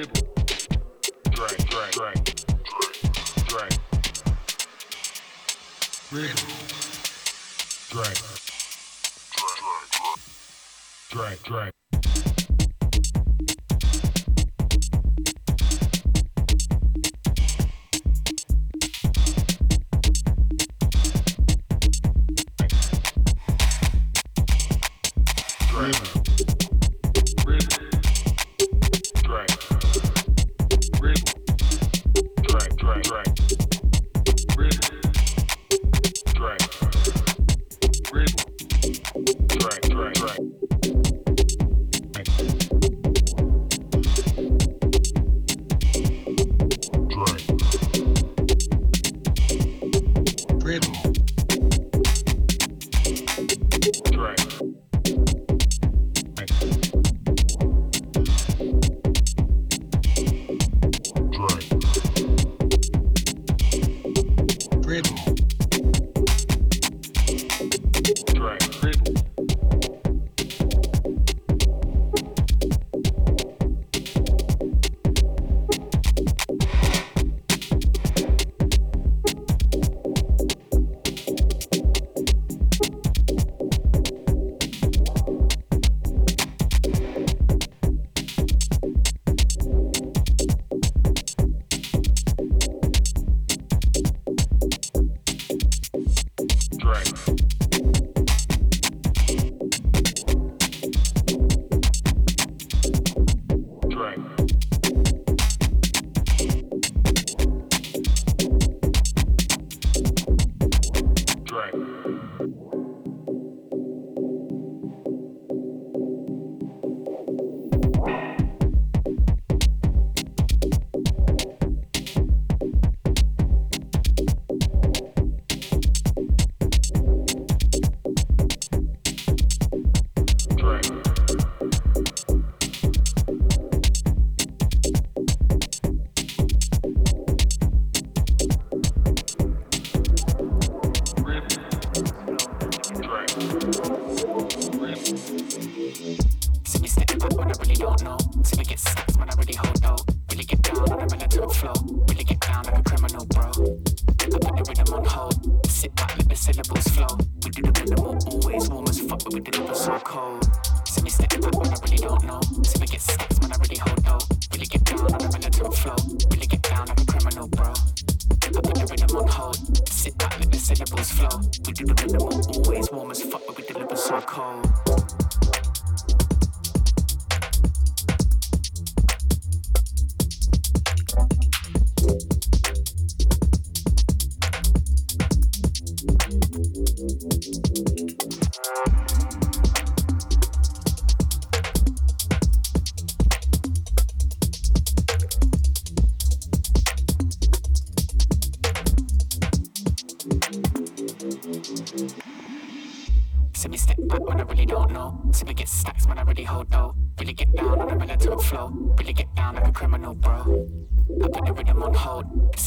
dribble. Drag, drag, drag, drag, dribble. Drag, drag, drag, drag.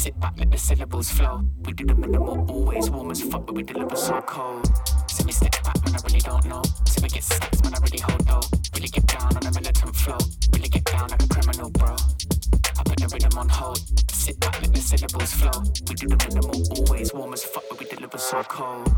Sit back, let the syllables flow. We do the minimal, always warm as fuck, but we deliver so cold. Send me step back, man, I really don't know. Send me get steps man, I really hold though. Really get down on a militant flow. Really get down like a criminal, bro. I put the rhythm on hold. Sit back, let the syllables flow. We do the minimal, always warm as fuck, but we deliver so cold.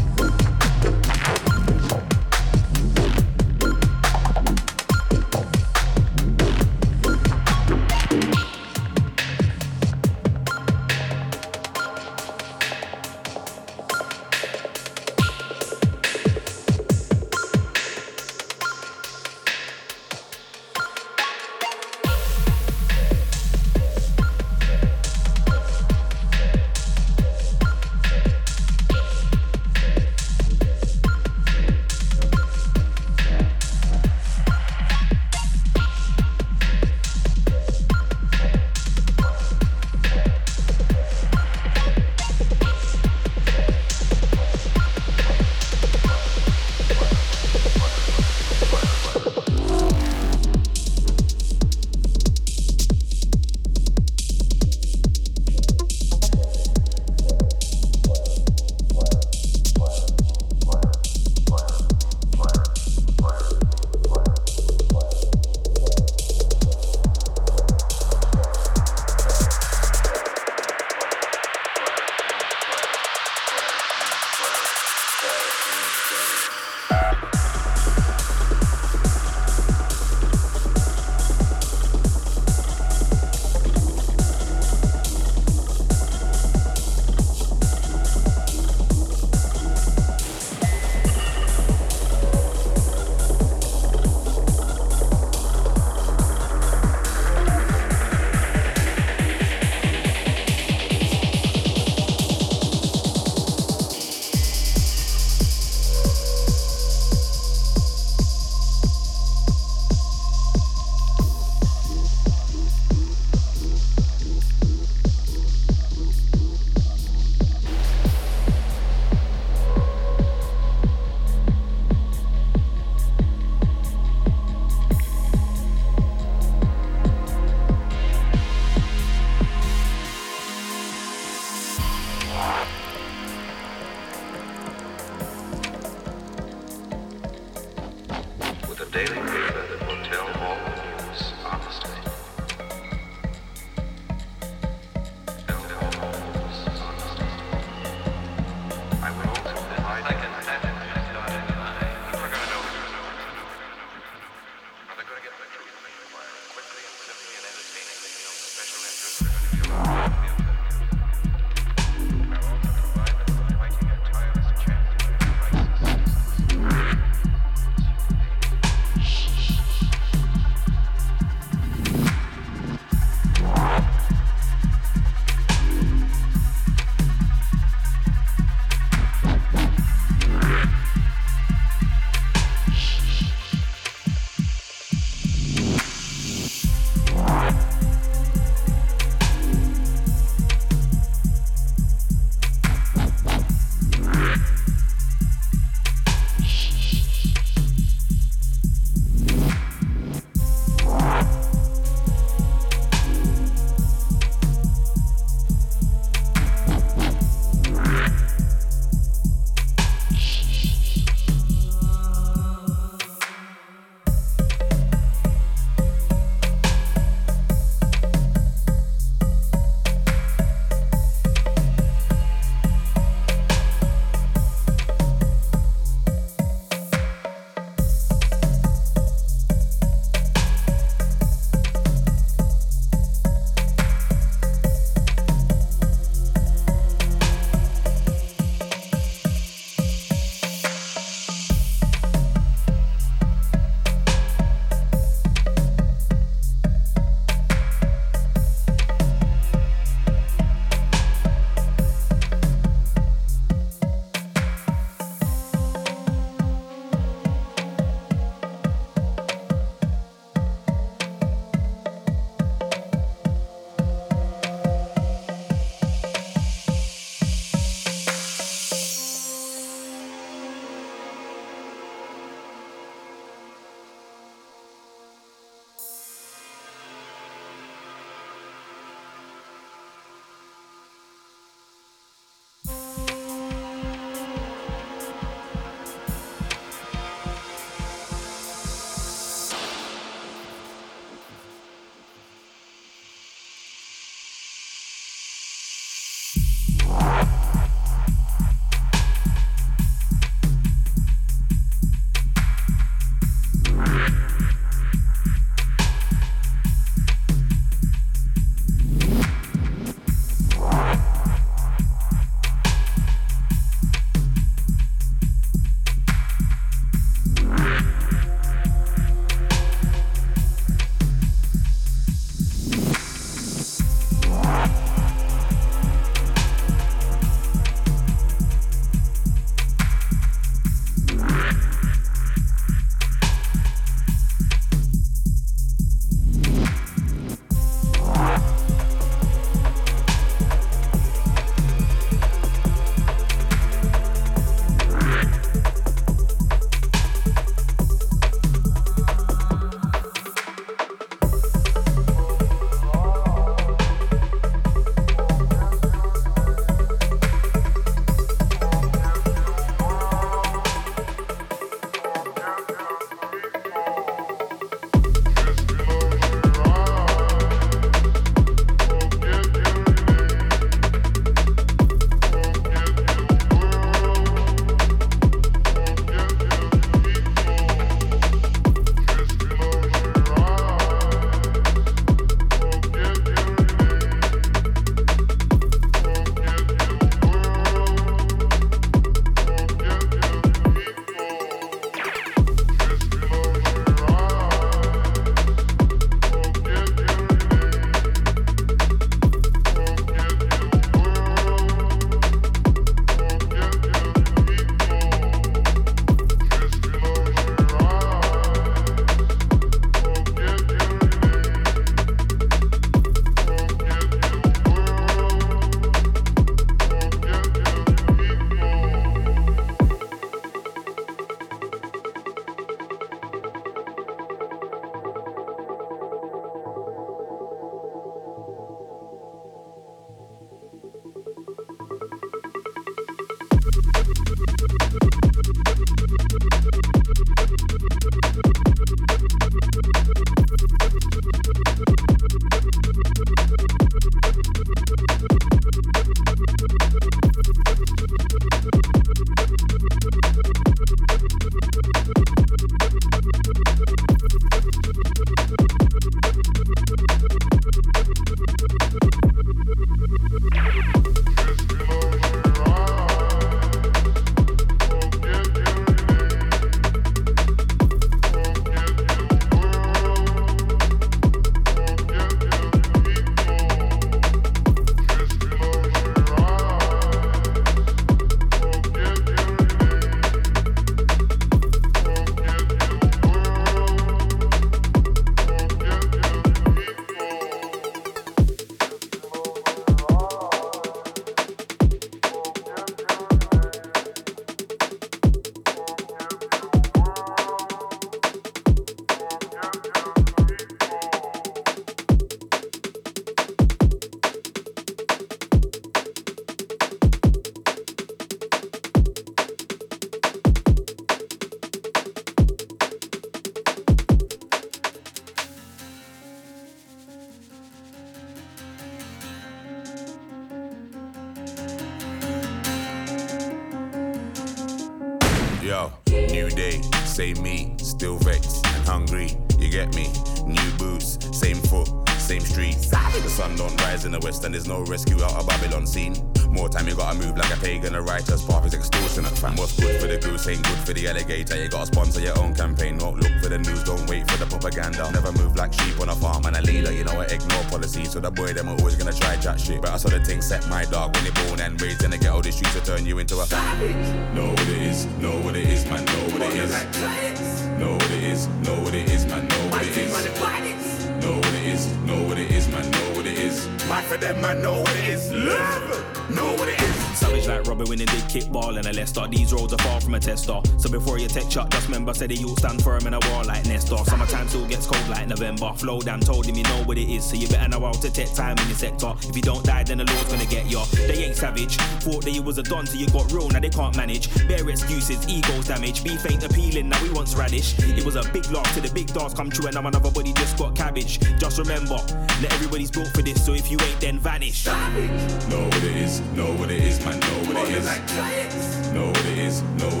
Tester. So before you take shot, just remember, say the youth stand firm in a war like Nestor. Summertime still gets cold like November. Flow damn told him you know what it is. So you better know how to take time in the sector. If you don't die, then the Lord's gonna get you. They ain't savage. Thought that you was a don till you got real, now they can't manage. Bare excuses, egos damage. Beef ain't appealing, now we wants radish. It was a big laugh till the big dogs come true and now another body just got cabbage. Just remember, that everybody's built for this, so if you ain't, then vanish. Know what it is, know what it is, man. Know what it is. Know what it is, know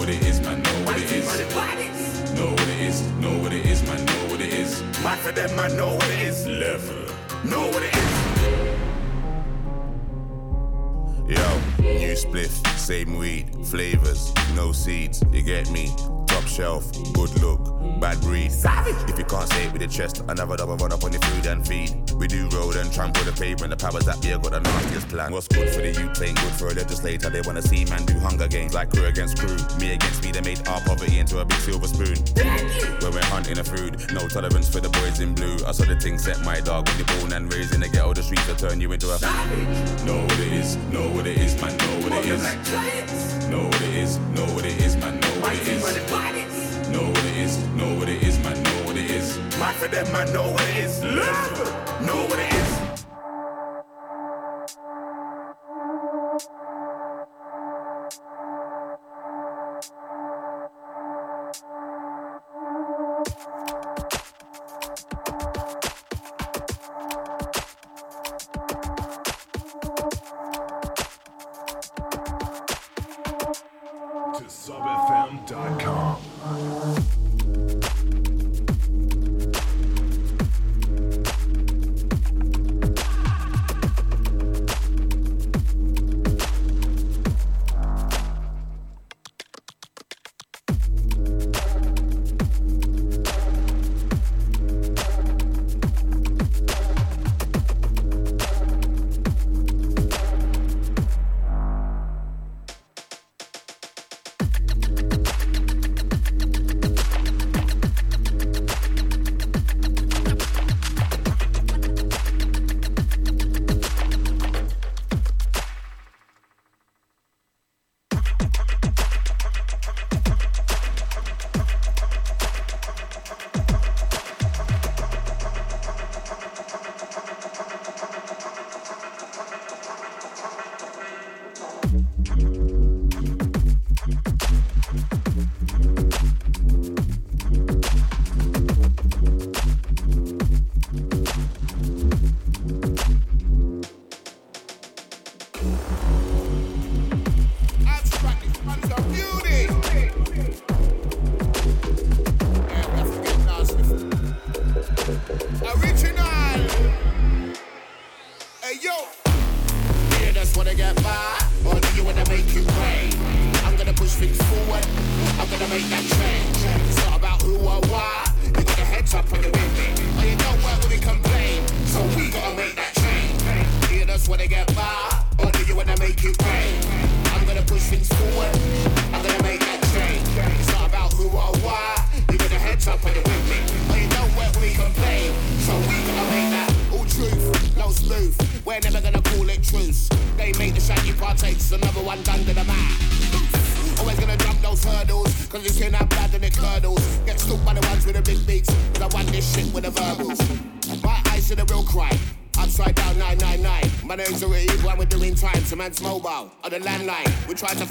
for them, man. Know what it is. Level. Know what it is. Yo, new spliff, same weed, flavors, no seeds. You get me? Top shelf, good look, bad breed. Savage! If you can't say it with your chest, another double run up on your food and feed. We do road and trample the pavement. The powers that be have got the nastiest plan. What's good for the youth ain't good for a legislator. They wanna see man do hunger games like crew against crew. Me against me, they made our poverty into a big silver spoon. When we're hunting the food, no tolerance for the boys in blue. I saw the thing set my dog when you're born and raised in the ghetto. The streets will turn you into a savage. Know what it is, know what it is, man. Know what it is. Know what it is, know what it is, man. Know what it is. Know what it is, know what it is, man. Know what it is. Man for them, man. Know what it is. Love, know what it is. to subfm.com. man's mobile on the landline. We try to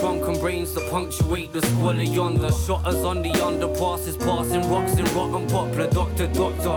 shrunken brains that punctuate the squalor yonder. Shotters on the underpasses, passing rocks in rotten poplar. Doctor, doctor.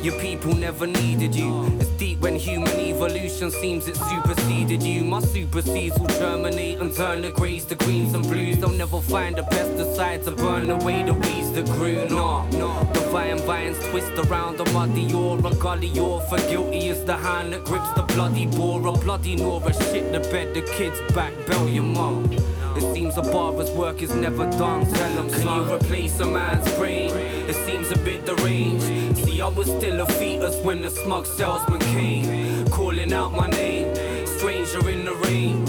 Your people never needed you. It's deep when human evolution seems it superseded you. My supersedes will germinate and turn the greys to greens and blues. They'll never find a pesticide to burn away the weeds that grew. Nah, the vine vines twist around a muddy or a gully or for guilty is the hand that grips the bloody bore. A bloody nor a shit in the bed the kids back. Bell your mum. It seems a barber's work is never done. Tell them, can you replace a man's brain? It seems a bit deranged. See, I was still a fetus when the smug salesman came, calling out my name. Stranger in the rain,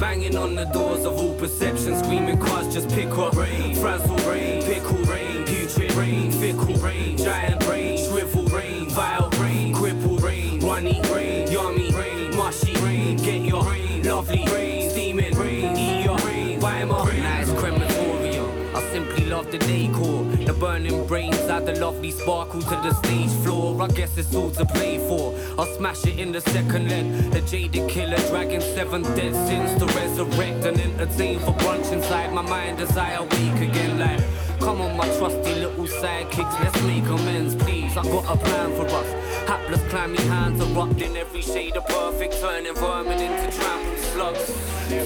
banging on the doors of all perception, screaming cars just pick up. Brain, pickle brain, putrid burning brains add a lovely sparkle to the stage floor. I guess it's all to play for. I'll smash it in the second leg. The jaded killer dragging seven dead sins to resurrect and entertain for brunch inside my mind as I awake again. Like, come on, my trusty little sidekicks, let's make amends, please. I've got a plan for us. Hapless, clammy hands erupting every shade of perfect, turning vermin into trampled slugs,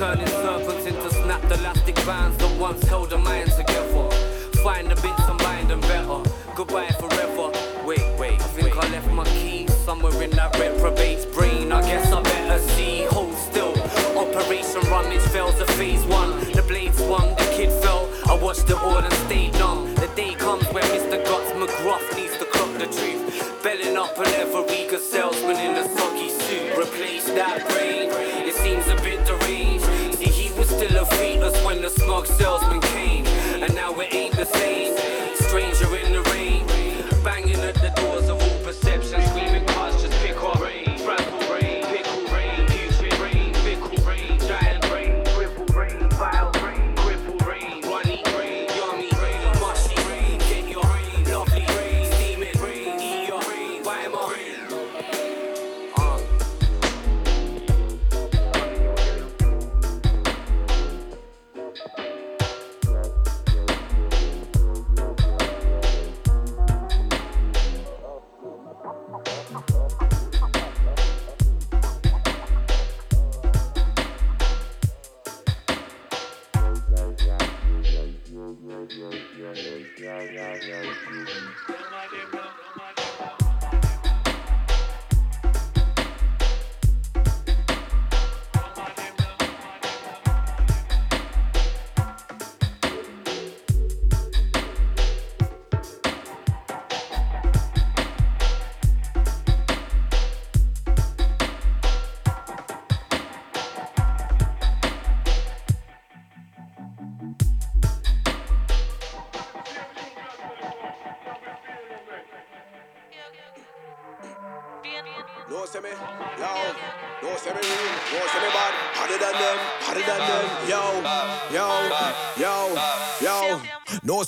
turning serpents into snapped elastic bands that once held a mind together. Find the bits and bind them better. Goodbye forever. Wait, wait, I think I left my keys somewhere in that reprobate's brain. I guess I better see. Hold still. Operation Rummage fails at phase one. The blade swung, the kid fell. I watched it all and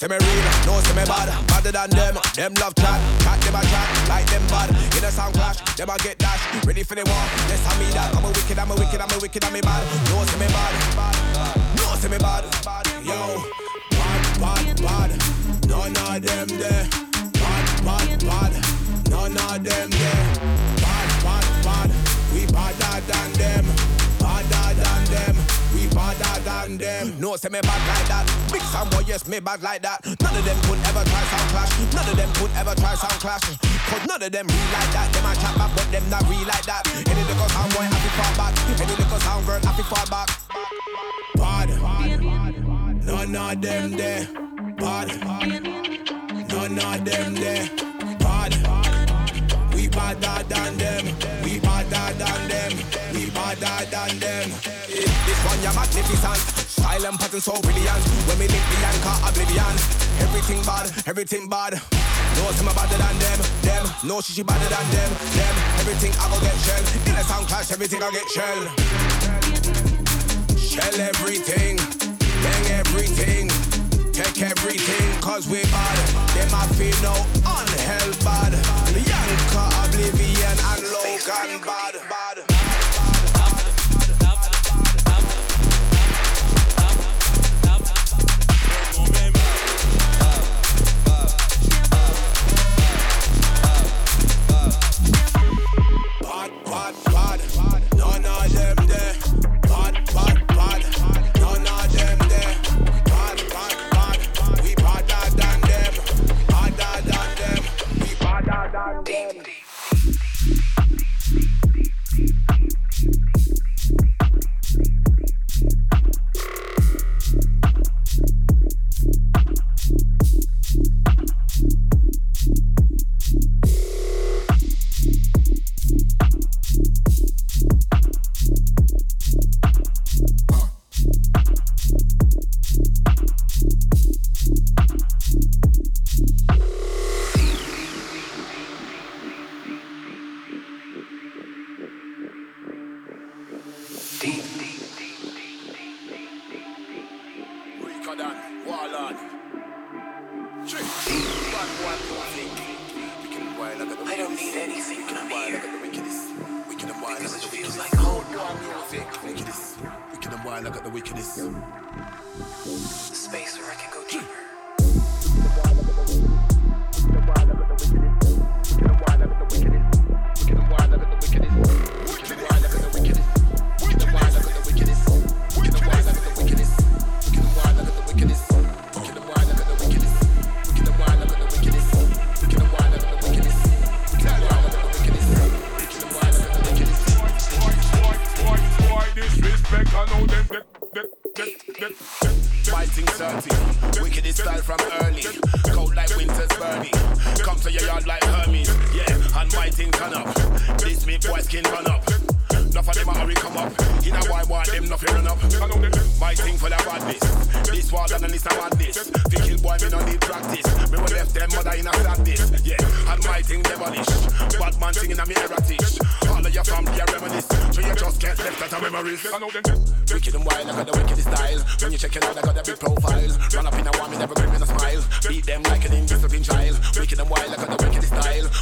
See me real, no see me bad. Harder than them, them love chat, chat them a chat like them bad. In a sound clash, them a get dash. Ready for the war, yes I me that. I'm a wicked, I'm a wicked, I'm a wicked, I'm a bad. No see me bad, no see me bad. Yo, bad, bad, bad. None of them there. Bad, bad, bad. None of them there. Bad, bad, bad. We badder than them. Badder than them. No, say me bad like that. Big Sam boy, yes, me bad like that. None of them could ever try sound clash. None of them could ever try sound clash. Cause none of them real like that. Them a chat back, but them not real like that. Any little sound boy, happy fall back. Any little sound girl, happy fall back. Bad. None of them there. Bad. none of them there. Bad. We badder than them. We badder than them. We badder than them. Magnificent. Silent pattern so brilliant. When we link the anchor, oblivion. Everything bad, everything bad. No, are better than them, them. No, she, she better than them, them. Everything I go get shell. In a sound clash, everything I get shell. Shell everything, bang everything. Take everything, cause we bad. Them I feel no unhell bad. Bianca, Oblivion, and bad. Bad,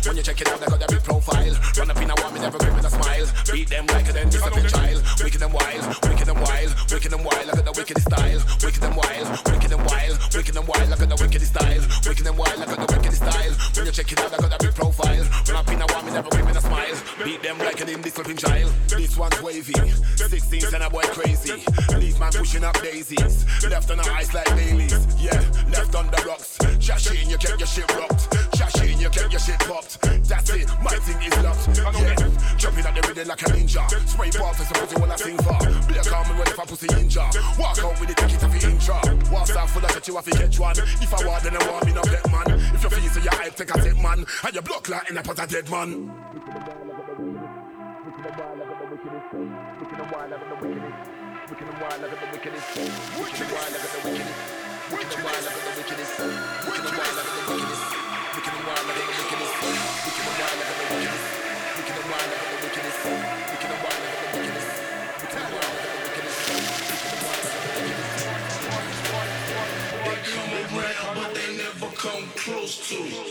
When you check it out, they got the big profile. Run up in a one, me never bring me a smile. Beat them like an indisciplined child. Wicked them wild, wicked them wild, wicked them wild, I got the wickedest style. Wicked them wild, wicked them wild, wicked and wild, I got the wickedest style. Wicked them wild, I got the wickedest style. When you check it out, I got the big profile. Run up in a one, me never bring me a smile. Beat them like an indisciplined child. This one's wavy. 16 and a boy crazy. Leave man pushing up daisies. Left on the ice like Baileys. Yeah, left on the rocks. Trashy you kept your shit rocked. Trashy you kept your shit popped. That's it, my thing is locked. Yeah, jumping at the rhythm like a ninja. Spray ball for suppose you wanna sing for. Be a calm when if I pussy injure. Walk out with the ticket of the intro. Walk out full of shit you have to catch one. If I want then I want me no get man. If you feel so you hype take a take man. And you block like in a pot of dead man. But they never come close to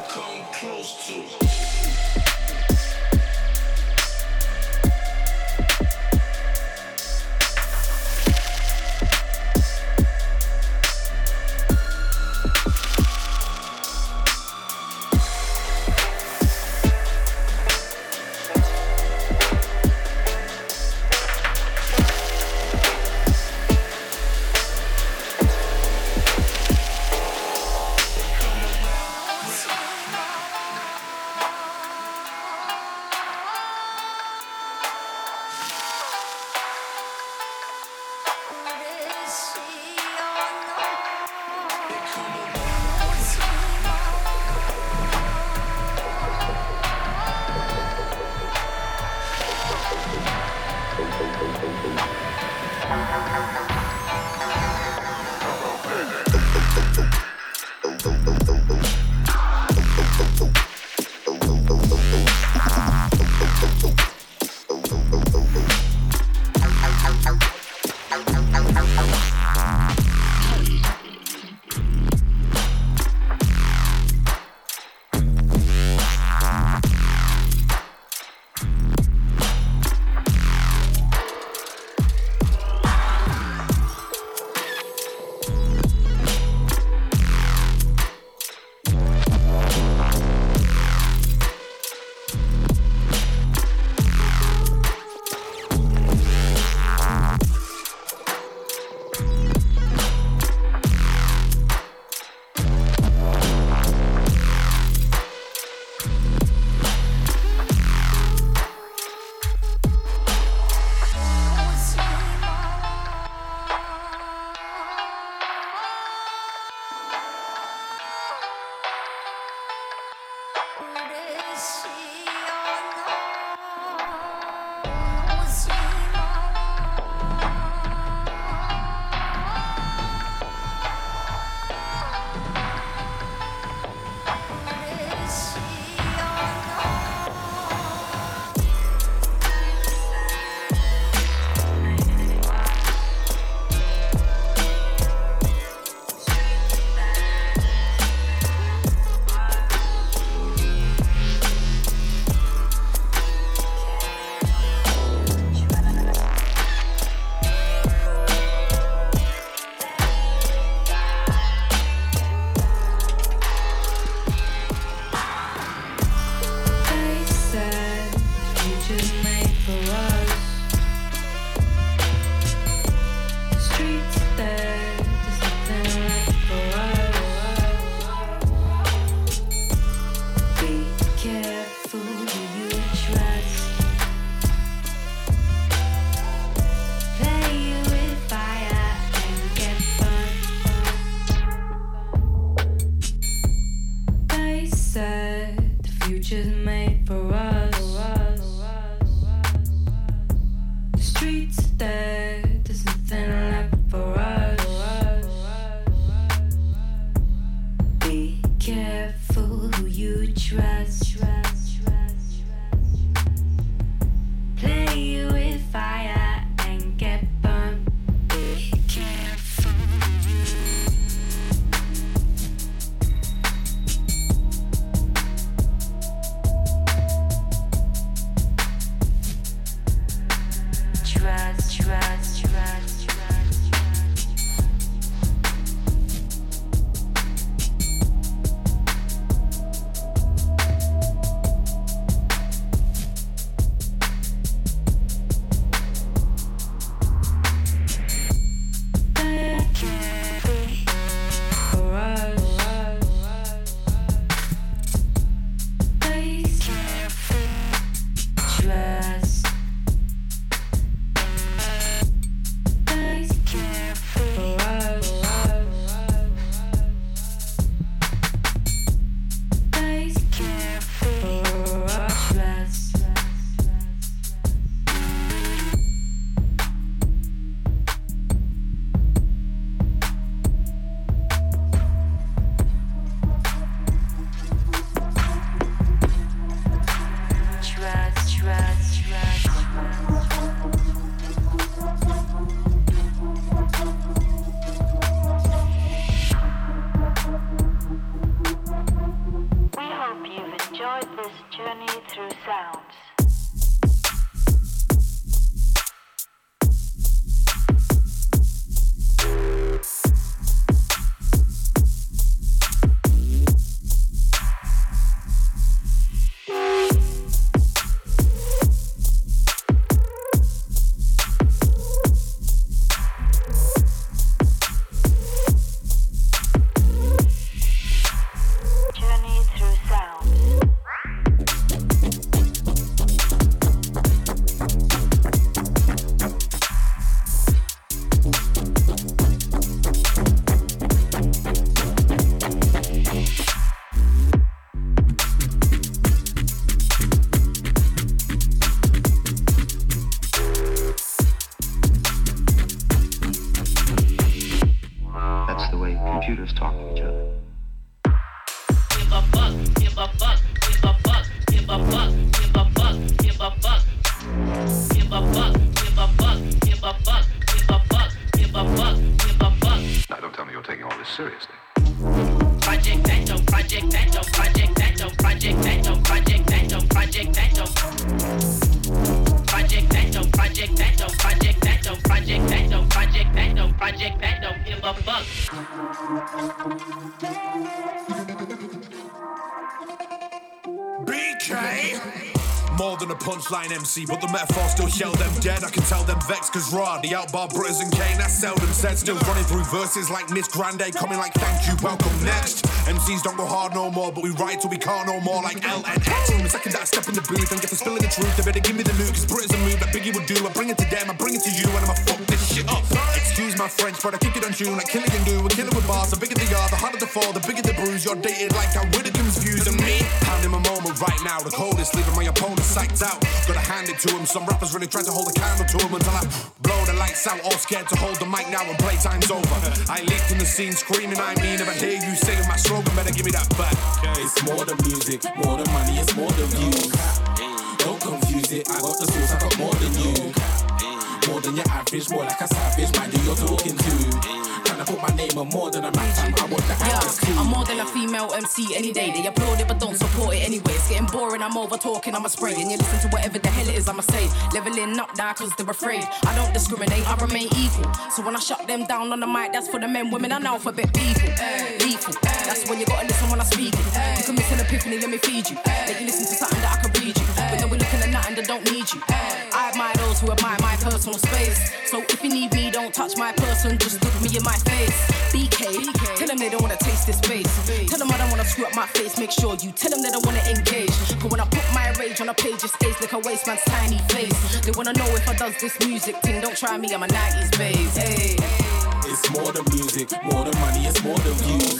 punchline MC, but the metaphor still shell them dead. I can tell them vexed, cause raw, the outbar brothers and Kane, that's seldom said. Still running through verses like Miss Grande, coming like thank you, welcome next. MCs don't go hard no more, but we ride till we can't no more like L and X. The second that I step in the booth and get to spilling the truth, they better give me the loot, cause Britain's a move that Biggie would do. I bring it to them, I bring it to you, and I'ma fuck this shit up. Excuse my French, but I kick it on tune like Killian do. We're killing with bars, the bigger they are, the harder the fall, the bigger the bruise. You're dated like I'm Whittaker's views, and me, my right now. The coldest, leaving my opponent psyched out. Gotta hand it to him. Some rappers really try to hold a candle to him until I blow the lights out. All scared to hold the mic now and playtime's over. I leap from the scene screaming, I mean, if I hear you saying my slogan, better give me that back. It's more than music, more than money, it's more than views. Don't confuse it, I got the sauce, I got more than you. More than your average, more like a savage, who you're talking to. Tryna put my name on more than a match, I want the too. I'm more than a female MC any day. They applaud it but don't support it anyway. It's getting boring, I'm over talking, I'm a spray. And you listen to whatever the hell it is I'ma say. Leveling up now cause they're afraid. I don't discriminate, I remain equal. So when I shut them down on the mic, that's for the men, women, and alphabet people. Lethal. That's when you gotta listen when I speak it. You can miss an epiphany, let me feed you. Let you listen to something that I can that don't need you. I admire those who admire my personal space. So if you need me, don't touch my person, just look me in my face. BK, tell them they don't wanna taste this face. Tell them I don't wanna screw up my face, make sure you tell them they don't wanna engage. But when I put my rage on a page, it stays like a waste man's tiny face. They wanna know if I does this music thing, don't try me, I'm a 90s babe. Hey. It's more than music, more than money, it's more than views.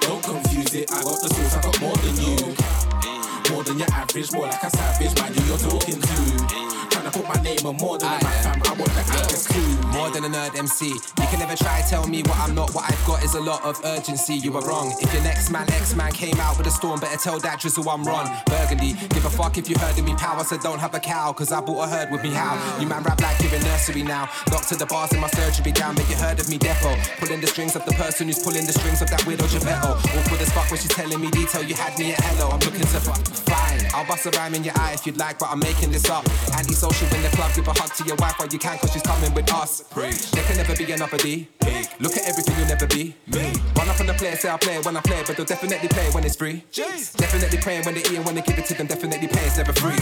Don't confuse it, I got the sauce, I got more than you. Than your average, more like a savage, man, who you're talking to. Put my name on more than a man, fam, I want the actors. More than a nerd MC. You can never try tell me what I'm not. What I've got is a lot of urgency. You are wrong. If your next man, X man came out with a storm, better tell that drizzle I'm Ron Burgundy. Give a fuck if you heard of me power. Said don't have a cow, cause I bought a herd with me. How? You man rap like you're in nursery now. Doctor the bars in my surgery gown, make you heard of me defo. Pulling the strings of the person who's pulling the strings of that widow Geppetto. Awkward as fuck when she's telling me detail. You had me at hello. I'm looking to fuck. Fine. I'll bust a rhyme in your eye if you'd like, but I'm making this up. Antisocial in the club, give a hug to your wife while you can, cause she's coming with us. There can never be another D. Look at everything you'll never be. Me. Run up on the player, say I play when I play, but they'll definitely play when it's free. Definitely playing when they eat and when they give it to them, definitely pay, it's never free.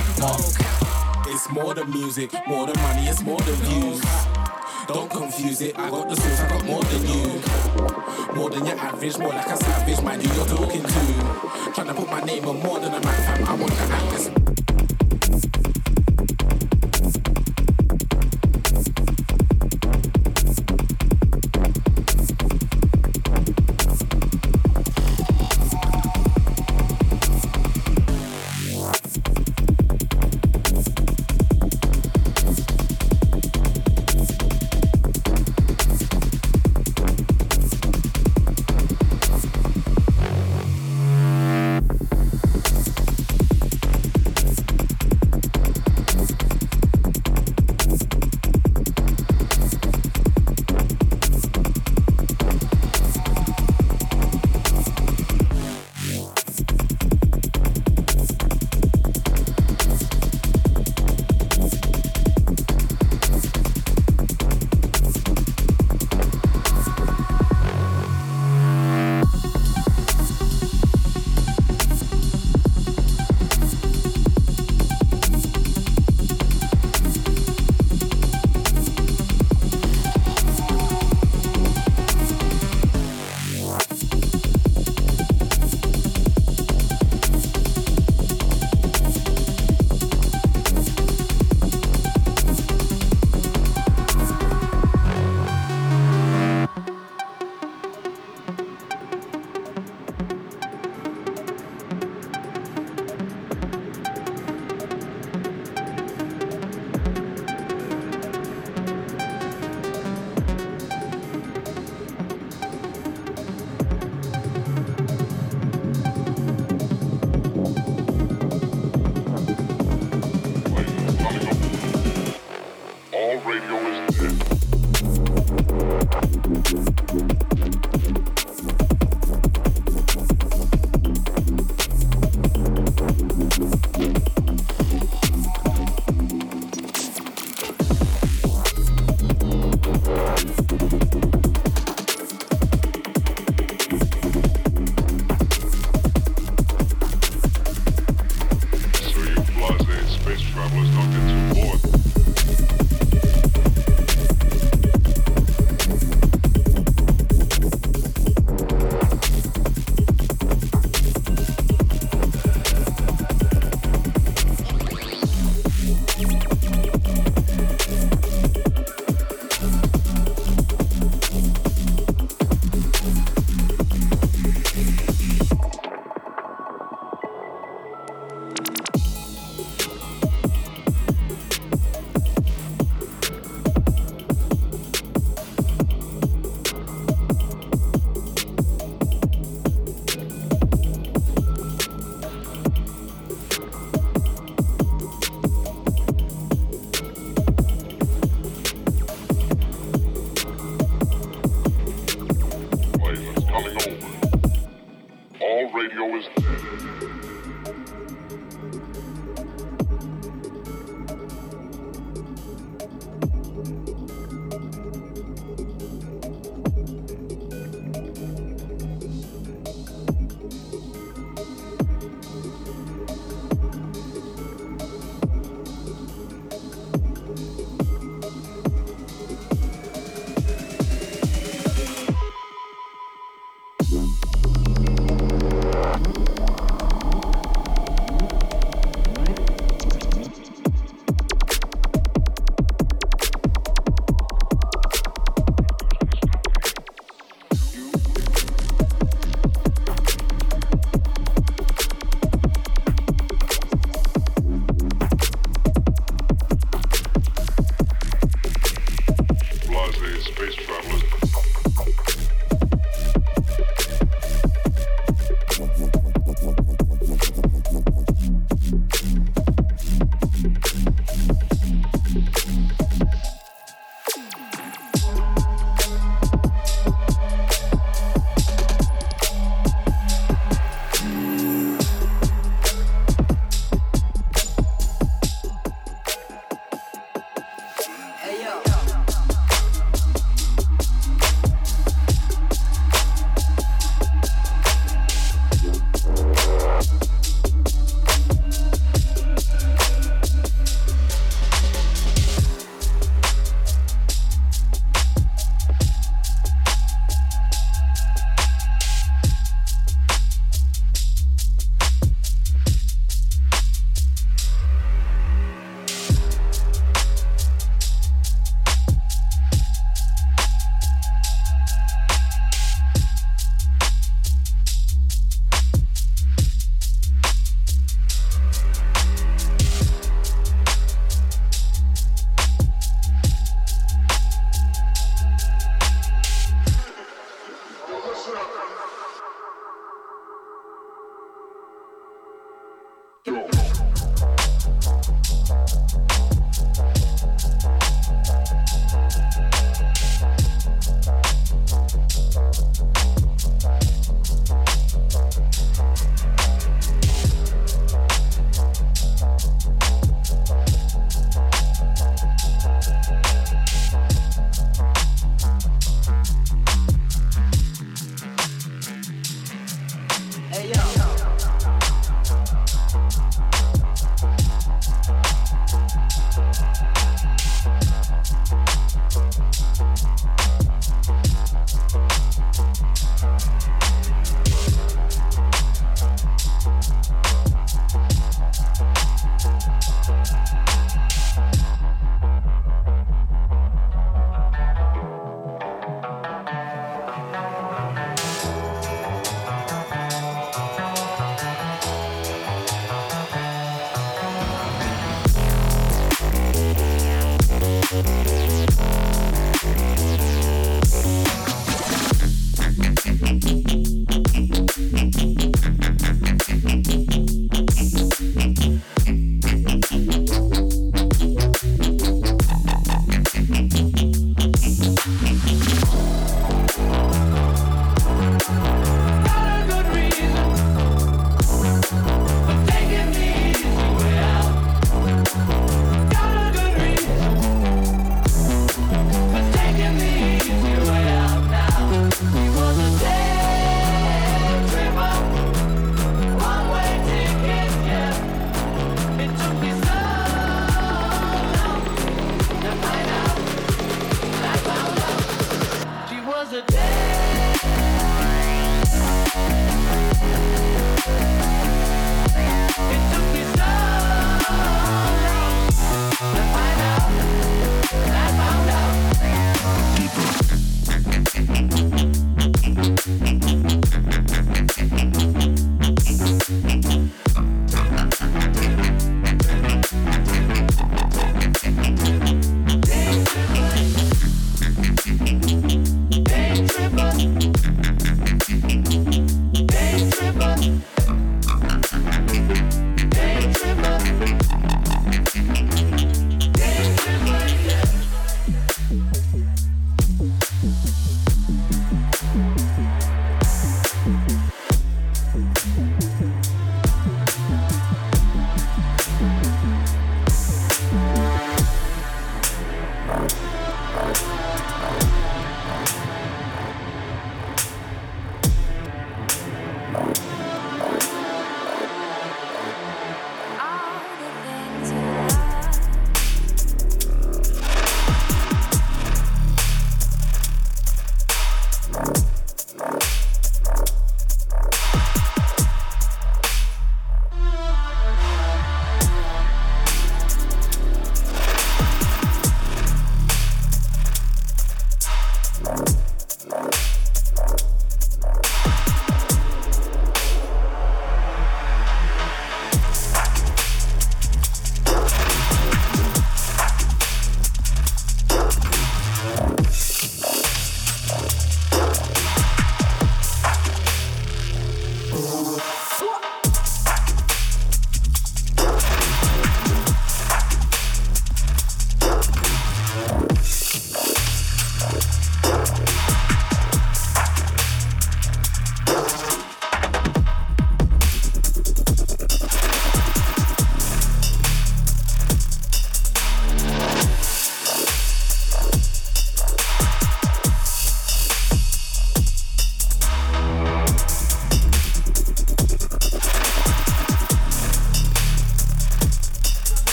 It's more than music, more than money, it's more than views. Don't confuse it, I got the sauce, I got more than you. More than your average, more like a savage, man, who you're talking to. Trying to put my name on more than a man, fam, I want the actors.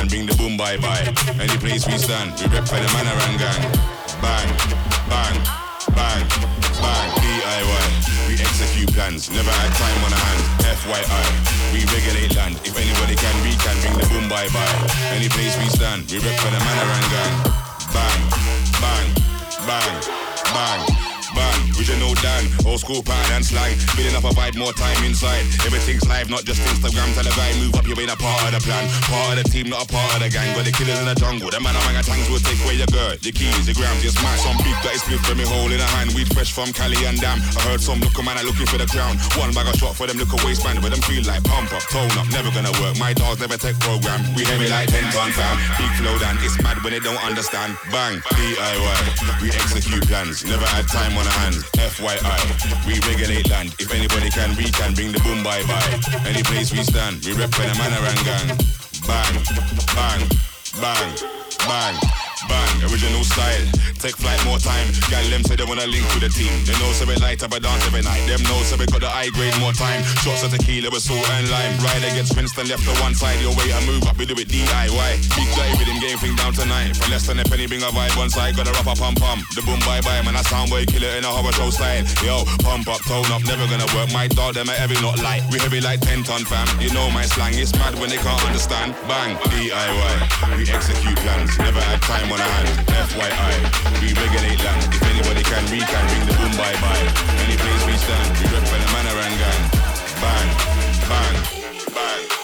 Can, bring the boom bye bye. Any place we stand, we rep for the Manarang gang. Bang, bang, bang, bang. DIY, we execute plans. Never had time on our hands. FYI, we regulate land. If anybody can, we can bring the boom bye bye. Any place we stand, we rep for the Manarang gang. Bang, bang, bang. Bang, old school pattern and slang. Building up a vibe, more time inside. Everything's live, not just Instagram. Tell a guy, move up, you ain't a part of the plan. Part of the team, not a part of the gang. Got the killers in the jungle. The man among tanks will take away your girl, your keys, your grams, your smash. Some big that is split from me hole in a hand. Weed fresh from Cali and Dam. I heard some look man are looking for the crown. One bag of shot for them little waistband, but them feel like pump up, tone up, never gonna work. My dogs never take program. We heavy like 10 ton fam. Big flow down, it's mad when they don't understand. Bang, DIY. We execute plans. Never had time on our hands. FYI, we regulate land. If anybody can, we can bring the boom bye bye. Any place we stand, we rep for the Manarang gang. Bang, bang, bang, bang. Bang, original style. Take flight more time. Gal them say they wanna link with the team. They know so we light up a dance every night. Them know so we got the high grade more time. Shots of tequila with salt and lime. Rider gets rinsed and left to one side. Your way I move up, we do it DIY. Big guy with him game thing down tonight. For less than a penny, bring a vibe on side. Got a rapper pump pump. The boom bye bye, man. I sound boy kill it in a horror show style. Yo, pump up, tone up, never gonna work. My dog, them are heavy, not light. We heavy like 10 ton fam. You know my slang, it's mad when they can't understand. Bang, DIY. We execute plans. Never had time on our hands. FYI, we regulate land. If anybody can, we can bring the boom bye bye. Any place we stand, we rep for the Manarang gang. Bang, bang, bang.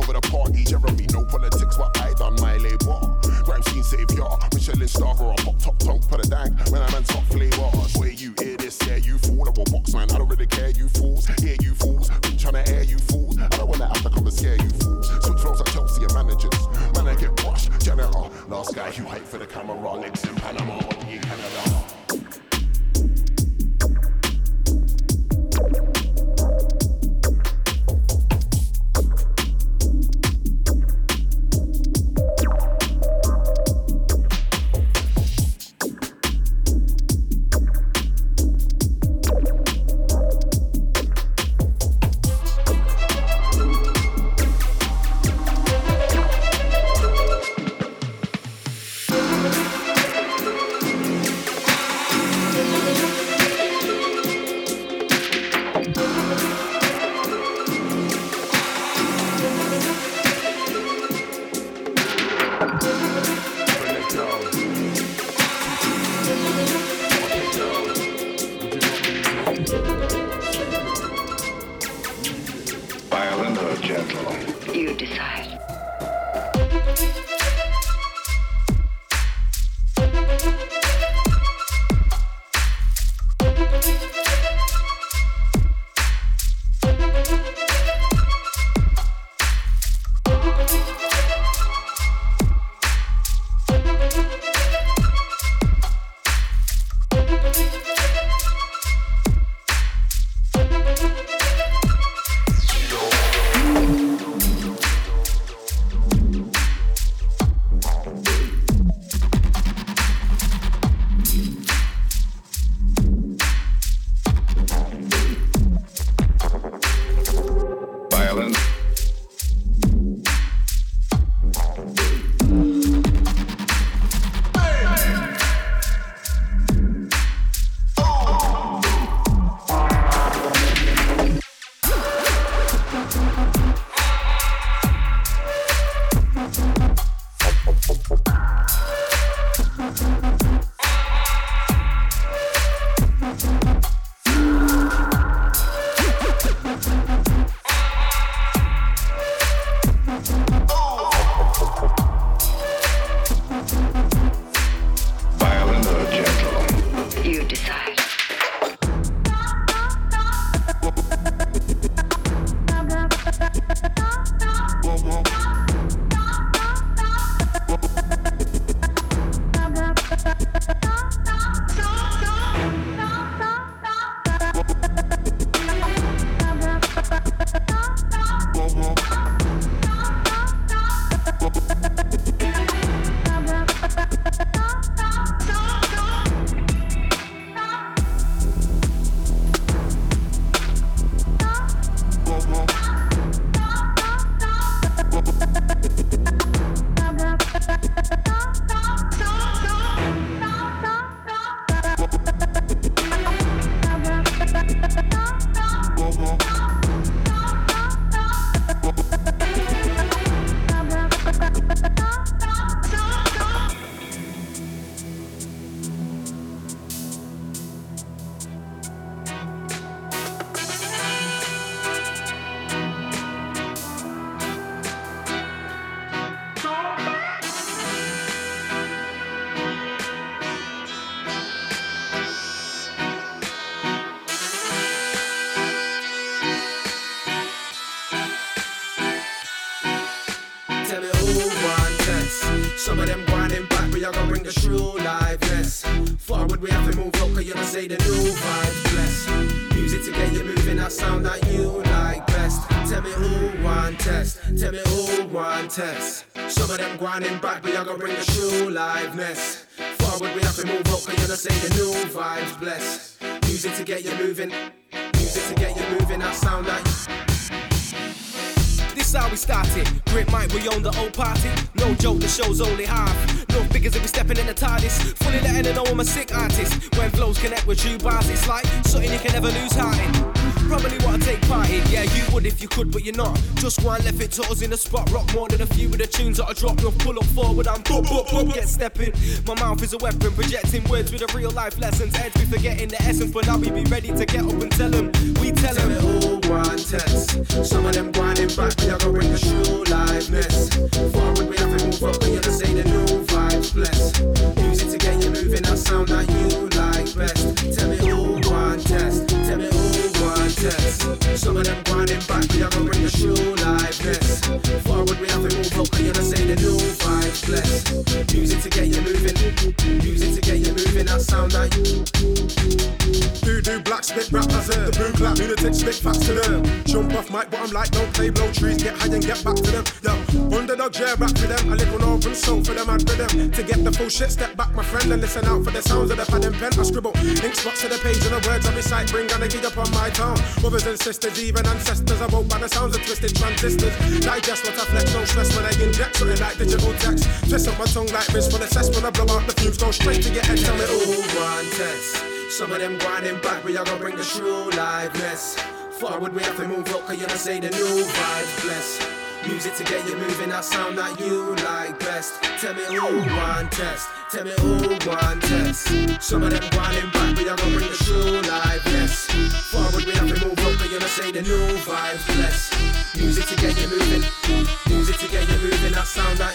over the party, Jeremy. No politics, but I done my labor. Grime scene savior, Michelin star or a pop top tongue for the dank. When I man top flavor, where you hear this, yeah, you fool. I'm a box man, I don't really care, you fools. Hear you fools, been trying to air you fools. I don't wanna have to come and scare you fools. Switch roles at Chelsea and managers. Man, I get washed, janitor. Last guy who hype for the camera, legs in Panama, body in Canada. True liveness. Forward, we have to move you don't say the new vibes bless. Music to get you moving, that sound that you like best. Tell me who want test. Tell me who want test. Some of them grinding back, but are gonna bring the true liveness. Forward, we have to move you don't say the new vibes bless. Music to get you moving. Music to get you moving, that sound that this how we started. Great Mike, we own the old party. No joke, the show's only half. No figures if we stepping in the TARDIS. Fully letting it know I'm a sick artist. When flows connect with true bars, it's like something you can never lose heart in. Probably wanna take part in, yeah, you would if you could, but you're not. Just one left it to us in the spot. Rock more than a few of the tunes that I drop. We'll pull up forward and boop, boop, boop, get stepping. My mouth is a weapon, projecting words with a real life lessons. Heads be forgetting the essence, but now we be ready to get up and tell them. We tell them. Me who want test. Some of them grinding back, we are gonna bring the true liveness. Forward, we have to move up, we have to say the new vibes bless. Music to get you moving, that sound that you like best. Tell me who want test. Tell me who test. Some of them grinding back, we are gonna bring the true liveness. Forward, we have to move up, to say the new vibes bless. Music to get you moving, music to get you moving, that sound that you. Voodoo black spit rappers The boom clap lunatic spit facts to them Jump off mic but I'm like don't play blow trees Get high and get back to them Yo, underdog yeah rap for them A little northern soul for them and for them To get the full shit step back my friend And listen out for the sounds of the pad and pen I scribble ink spots to the page and the words I recite Bring on a gig up on my tongue Brothers and sisters even ancestors I woke by the sounds of twisted transistors Digest what I flex no stress when I inject Something like digital text Twist up my tongue like this for the cess When I blow out the fumes go straight to your head Tell me Who want test? Some of them grinding back, we are gonna bring the true liveness. Forward, we have to move up, cause you don't say the new vibes bless. Music to get you moving, that sound that you like best. Tell me who want test. Tell me who want test. Some of them whining back, but you're gonna bring the shoe live, yes. Forward, we have to move up, but you're gonna say the new vibe. bless. Music to get you moving. Music to get you moving, that sound that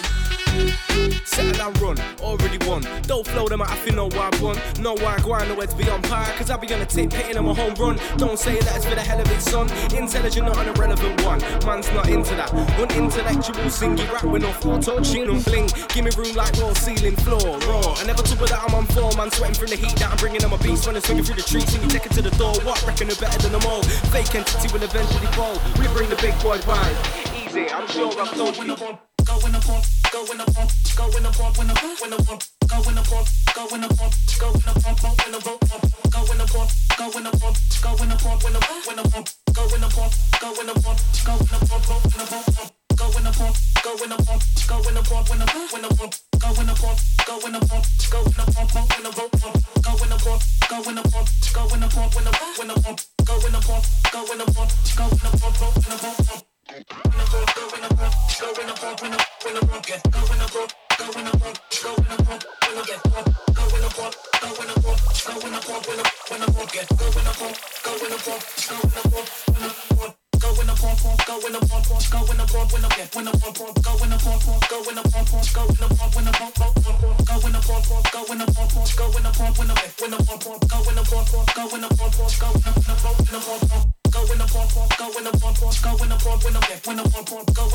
Settle and run, already won. Don't flow them out, I feel no why I won. No why I go nowhere to be on par. Cause I be on a tip, hitting them a home run. Don't say that it's for the hell of it, son. Intelligent, not an irrelevant one. Man's not into that. Unintellectual, singy rap with no auto tune and bling. Give me room like wall, ceiling, floor, raw. I never about that I'm on four, man. Sweating through the heat that I'm bringing on my beast. When I'm swinging through the trees and you take it to the door. What? Reckon they're better than them all. Fake entity will eventually fall. We bring the big boy vibe. Easy, I'm sure I've told you. Go in the pump, go in the pump, go in the pump, go in the up, go in the pump, go in the pump, go in the pump, go in the pump, go in the pump, go in the pump, go in a boat, go in the pump, go in the pump, when the when the pump, go in the pump, go in the pump, go in the pump, go in the pump, go in the pump, go in the pump, go in the pump, when the when the pump, go in the pump, go in the pump, go in the pump, go in the pump, go in the pump, go in the pump, go in the pump, when the when the pump, go in the pump, go in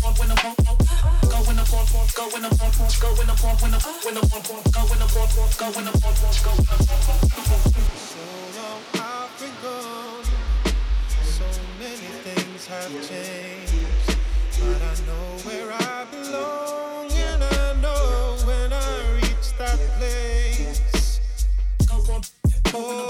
the pump, go in the pump, go in the pump, pump, go in the pump, pump, go in the pump, when the when the pump, pump, go in the pump, pump, go in the pump, pump, go in the pump, pump. So long I've been gone. So many things have changed. But I know where I belong. And I know when I reach that place. Oh,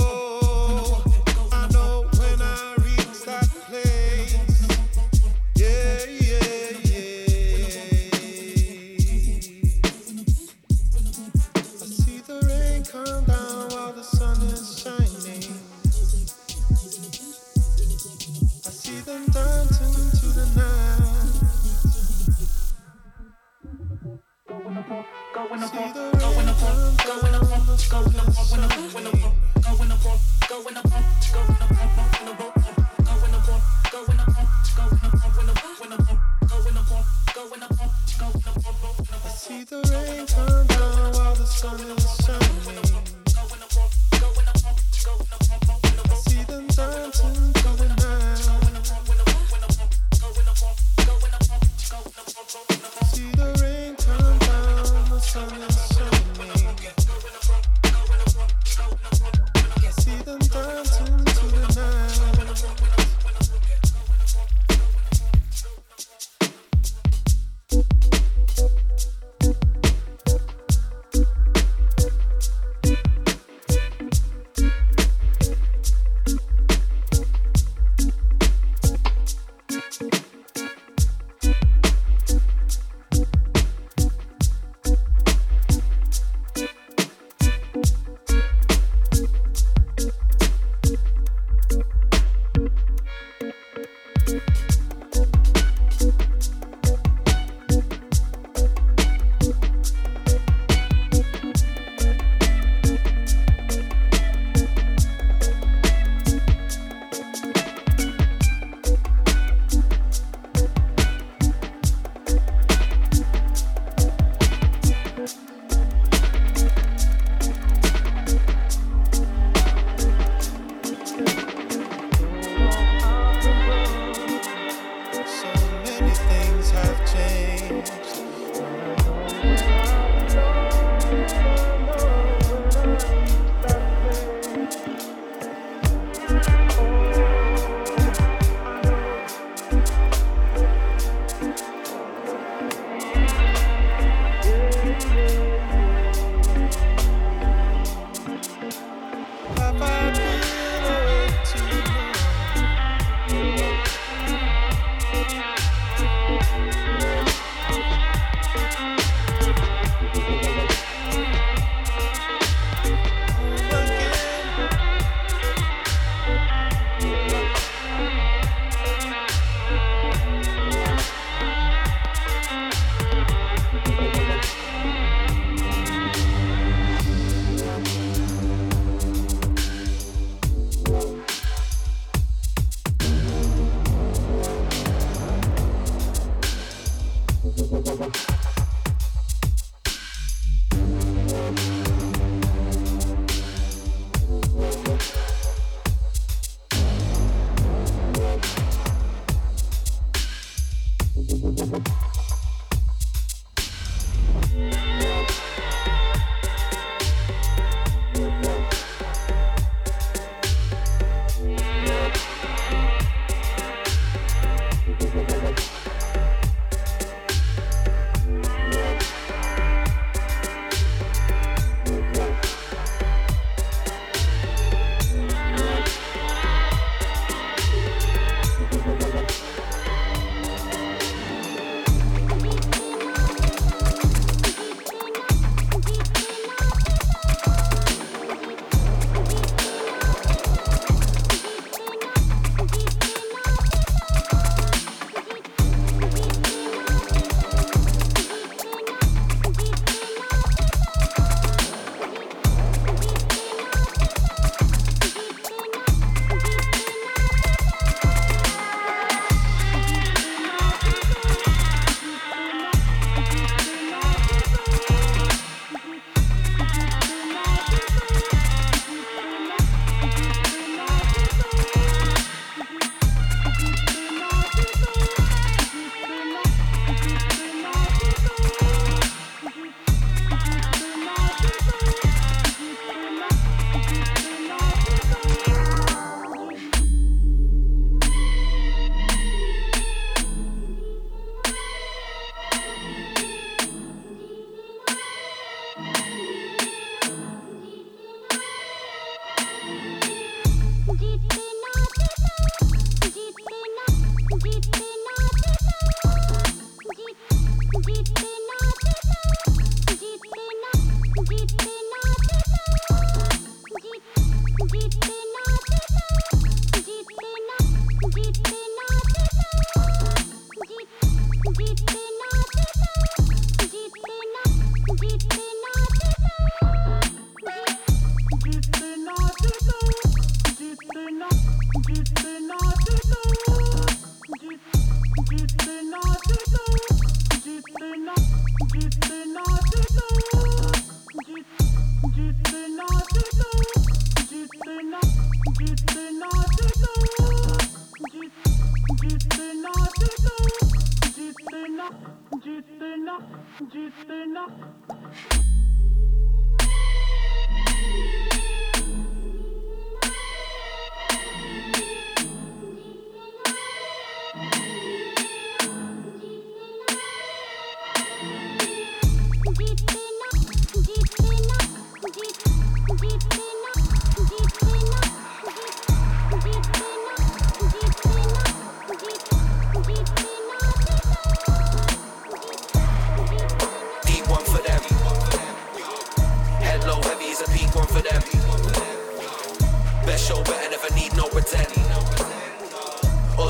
in the park, go in the park, go in the park, go in the park, go in the park, go in the park, go in the.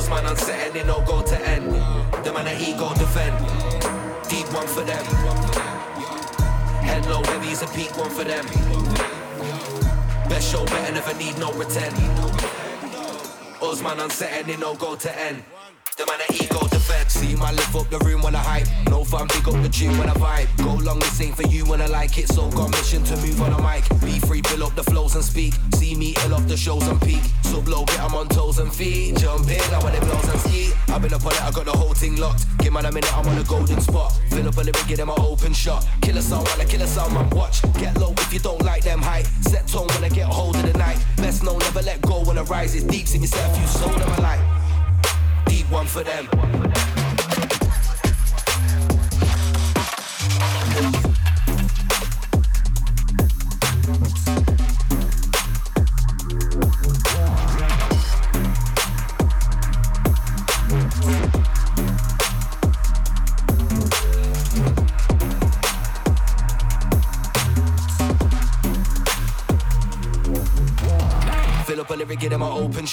Osman unsetting, they no go to end. The man that ego defend. Deep one for them. Head low heavy is a peak one for them. Best show better, never need no pretend. Osman unsetting, they no go to end. The man that ego defend. See my lift up the room when I hype. No fun, big up the tune when I vibe. Go long, this ain't for you when I like it. So got mission to move on a mic. Be free, fill up the flows and speak. See me ill off the shows and peak. So Sub low, get 'em on toes and feet. Jump in, I want it blows and ski. I've been up on it, I got the whole thing locked. Give man a minute, I'm on a golden spot. Fill up a lyric, give them an open shot. Kill a song, wanna kill a song, man. Watch. Get low if you don't like them height. Set tone when I get hold of the night. Best know, never let go when I rise. It's deep, see me set a few soul in my life. Deep one for them.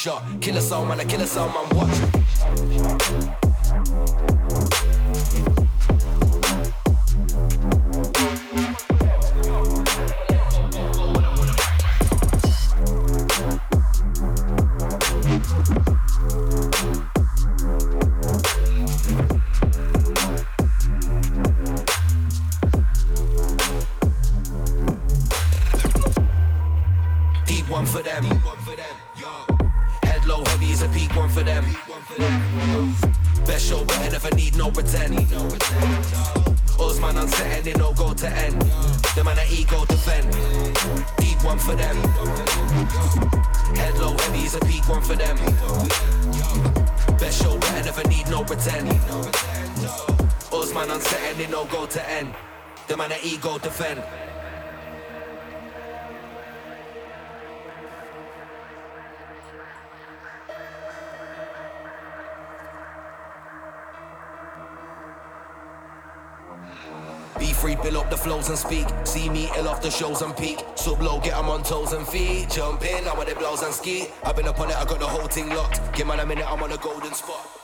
Shot. Kill a song, man, I kill a song, man. Watch. The shows and peak. So low, get them on toes and feet. Jump in, I want the blows and ski. I've been up on it, I got the whole thing locked. Give man a minute, I'm on a golden spot.